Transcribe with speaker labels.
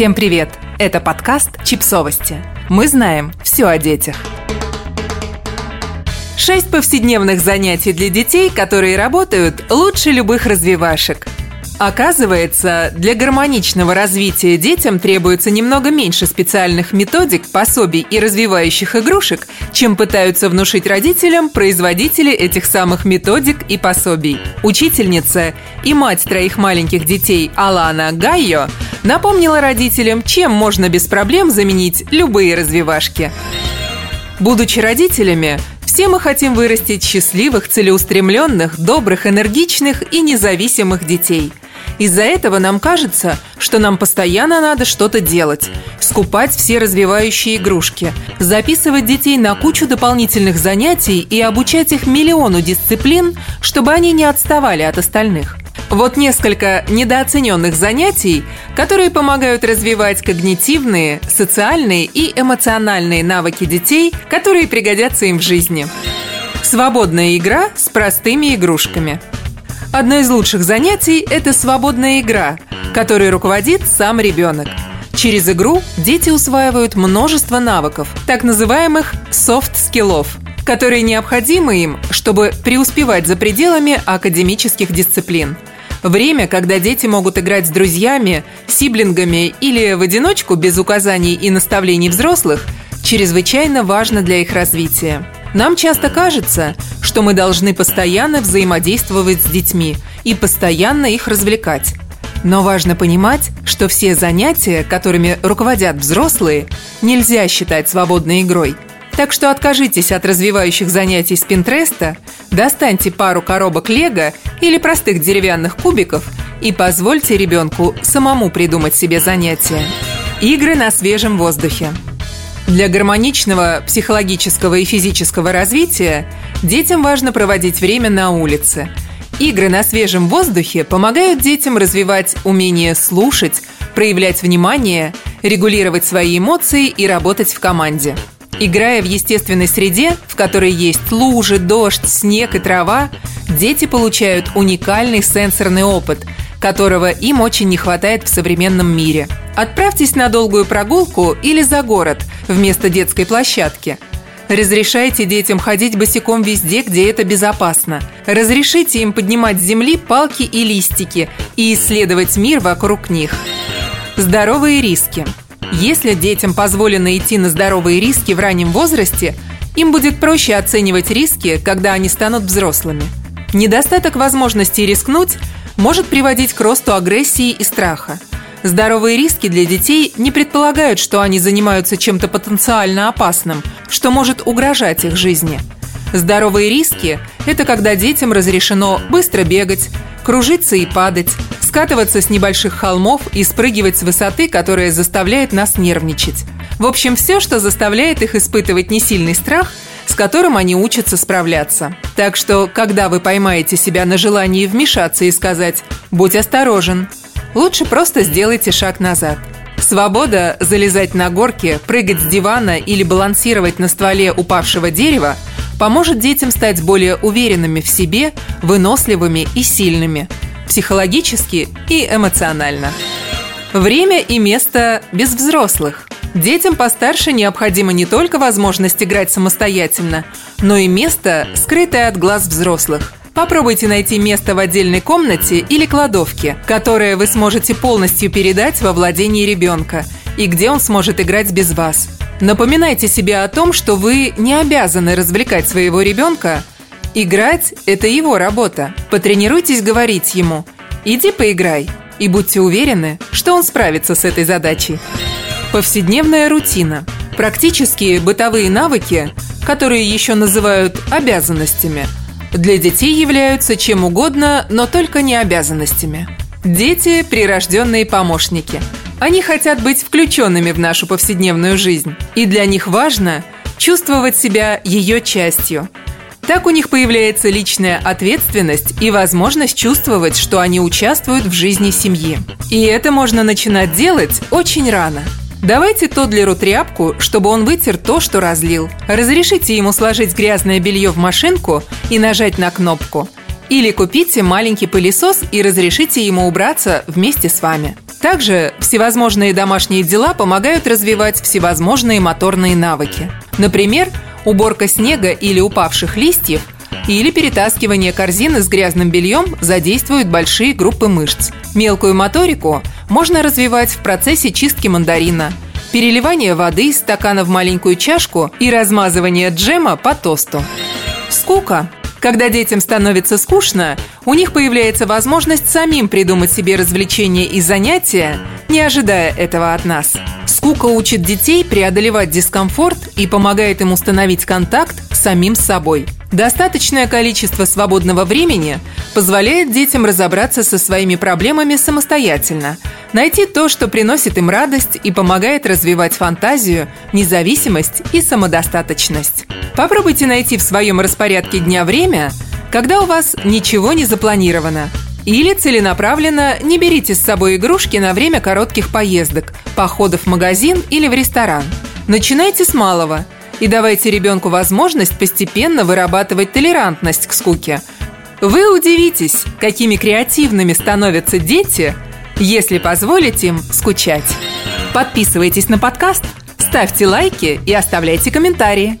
Speaker 1: Всем привет! Это подкаст «Чипсовости». Мы знаем все о детях. Шесть повседневных занятий для детей, которые работают лучше любых развивашек. Оказывается, для гармоничного развития детям требуется немного меньше специальных методик, пособий и развивающих игрушек, чем пытаются внушить родителям производители этих самых методик и пособий. Учительница и мать троих маленьких детей Алана Гайо напомнила родителям, чем можно без проблем заменить любые развивашки. Будучи родителями, все мы хотим вырастить счастливых, целеустремленных, добрых, энергичных и независимых детей – из-за этого нам кажется, что нам постоянно надо что-то делать. Скупать все развивающие игрушки, записывать детей на кучу дополнительных занятий и обучать их миллиону дисциплин, чтобы они не отставали от остальных. Вот несколько недооцененных занятий, которые помогают развивать когнитивные, социальные и эмоциональные навыки детей, которые пригодятся им в жизни. Свободная игра с простыми игрушками – Одно из лучших занятий – это свободная игра, которой руководит сам ребенок. Через игру дети усваивают множество навыков, так называемых soft skill -ов, которые необходимы им, чтобы преуспевать за пределами академических дисциплин. Время, когда дети могут играть с друзьями, сиблингами или в одиночку без указаний и наставлений взрослых, чрезвычайно важно для их развития. Нам часто кажется, что мы должны постоянно взаимодействовать с детьми и постоянно их развлекать. Но важно понимать, что все занятия, которыми руководят взрослые, нельзя считать свободной игрой. Так что откажитесь от развивающих занятий с Пинтреста, достаньте пару коробок Лего или простых деревянных кубиков и позвольте ребенку самому придумать себе занятия. Игры на свежем воздухе – для гармоничного психологического и физического развития детям важно проводить время на улице. Игры на свежем воздухе помогают детям развивать умение слушать, проявлять внимание, регулировать свои эмоции и работать в команде. Играя в естественной среде, в которой есть лужи, дождь, снег и трава, дети получают уникальный сенсорный опыт – которого им очень не хватает в современном мире. Отправьтесь на долгую прогулку или за город вместо детской площадки. Разрешайте детям ходить босиком везде, где это безопасно. Разрешите им поднимать с земли палки и листики и исследовать мир вокруг них. Здоровые риски. Если детям позволено идти на здоровые риски в раннем возрасте, им будет проще оценивать риски, когда они станут взрослыми. Недостаток возможности рискнуть может приводить к росту агрессии и страха. Здоровые риски для детей не предполагают, что они занимаются чем-то потенциально опасным, что может угрожать их жизни. Здоровые риски – это когда детям разрешено быстро бегать, кружиться и падать, скатываться с небольших холмов и спрыгивать с высоты, которая заставляет нас нервничать. В общем, все, что заставляет их испытывать несильный страх – с которым они учатся справляться. Так что, когда вы поймаете себя на желании вмешаться и сказать «будь осторожен», лучше просто сделайте шаг назад. Свобода залезать на горки, прыгать с дивана или балансировать на стволе упавшего дерева поможет детям стать более уверенными в себе, выносливыми и сильными, психологически и эмоционально. Время и место без взрослых. Детям постарше необходима не только возможность играть самостоятельно, но и место, скрытое от глаз взрослых. Попробуйте найти место в отдельной комнате или кладовке, которое вы сможете полностью передать во владение ребенка и где он сможет играть без вас. Напоминайте себе о том, что вы не обязаны развлекать своего ребенка. Играть – это его работа. Потренируйтесь говорить ему «иди поиграй» и будьте уверены, что он справится с этой задачей. Повседневная рутина. Практические бытовые навыки, которые еще называют обязанностями, для детей являются чем угодно, но только не обязанностями. Дети – прирожденные помощники. Они хотят быть включенными в нашу повседневную жизнь. И для них важно чувствовать себя ее частью. Так у них появляется личная ответственность и возможность чувствовать, что они участвуют в жизни семьи. И это можно начинать делать очень рано – Давайте Тодлеру тряпку, чтобы он вытер то, что разлил. Разрешите ему сложить грязное белье в машинку и нажать на кнопку. Или купите маленький пылесос и разрешите ему убраться вместе с вами. Также всевозможные домашние дела помогают развивать всевозможные моторные навыки. Например, уборка снега или упавших листьев или перетаскивание корзины с грязным бельем задействуют большие группы мышц. Мелкую моторику можно развивать в процессе чистки мандарина, переливания воды из стакана в маленькую чашку и размазывания джема по тосту. Скука когда детям становится скучно, у них появляется возможность самим придумать себе развлечения и занятия, не ожидая этого от нас. Скука учит детей преодолевать дискомфорт и помогает им установить контакт с самим собой. Достаточное количество свободного времени позволяет детям разобраться со своими проблемами самостоятельно, найти то, что приносит им радость и помогает развивать фантазию, независимость и самодостаточность. Попробуйте найти в своем распорядке дня время, когда у вас ничего не запланировано. Или целенаправленно не берите с собой игрушки на время коротких поездок, походов в магазин или в ресторан. Начинайте с малого и давайте ребенку возможность постепенно вырабатывать толерантность к скуке. Вы удивитесь, какими креативными становятся дети, если позволить им скучать. Подписывайтесь на подкаст, ставьте лайки и оставляйте комментарии.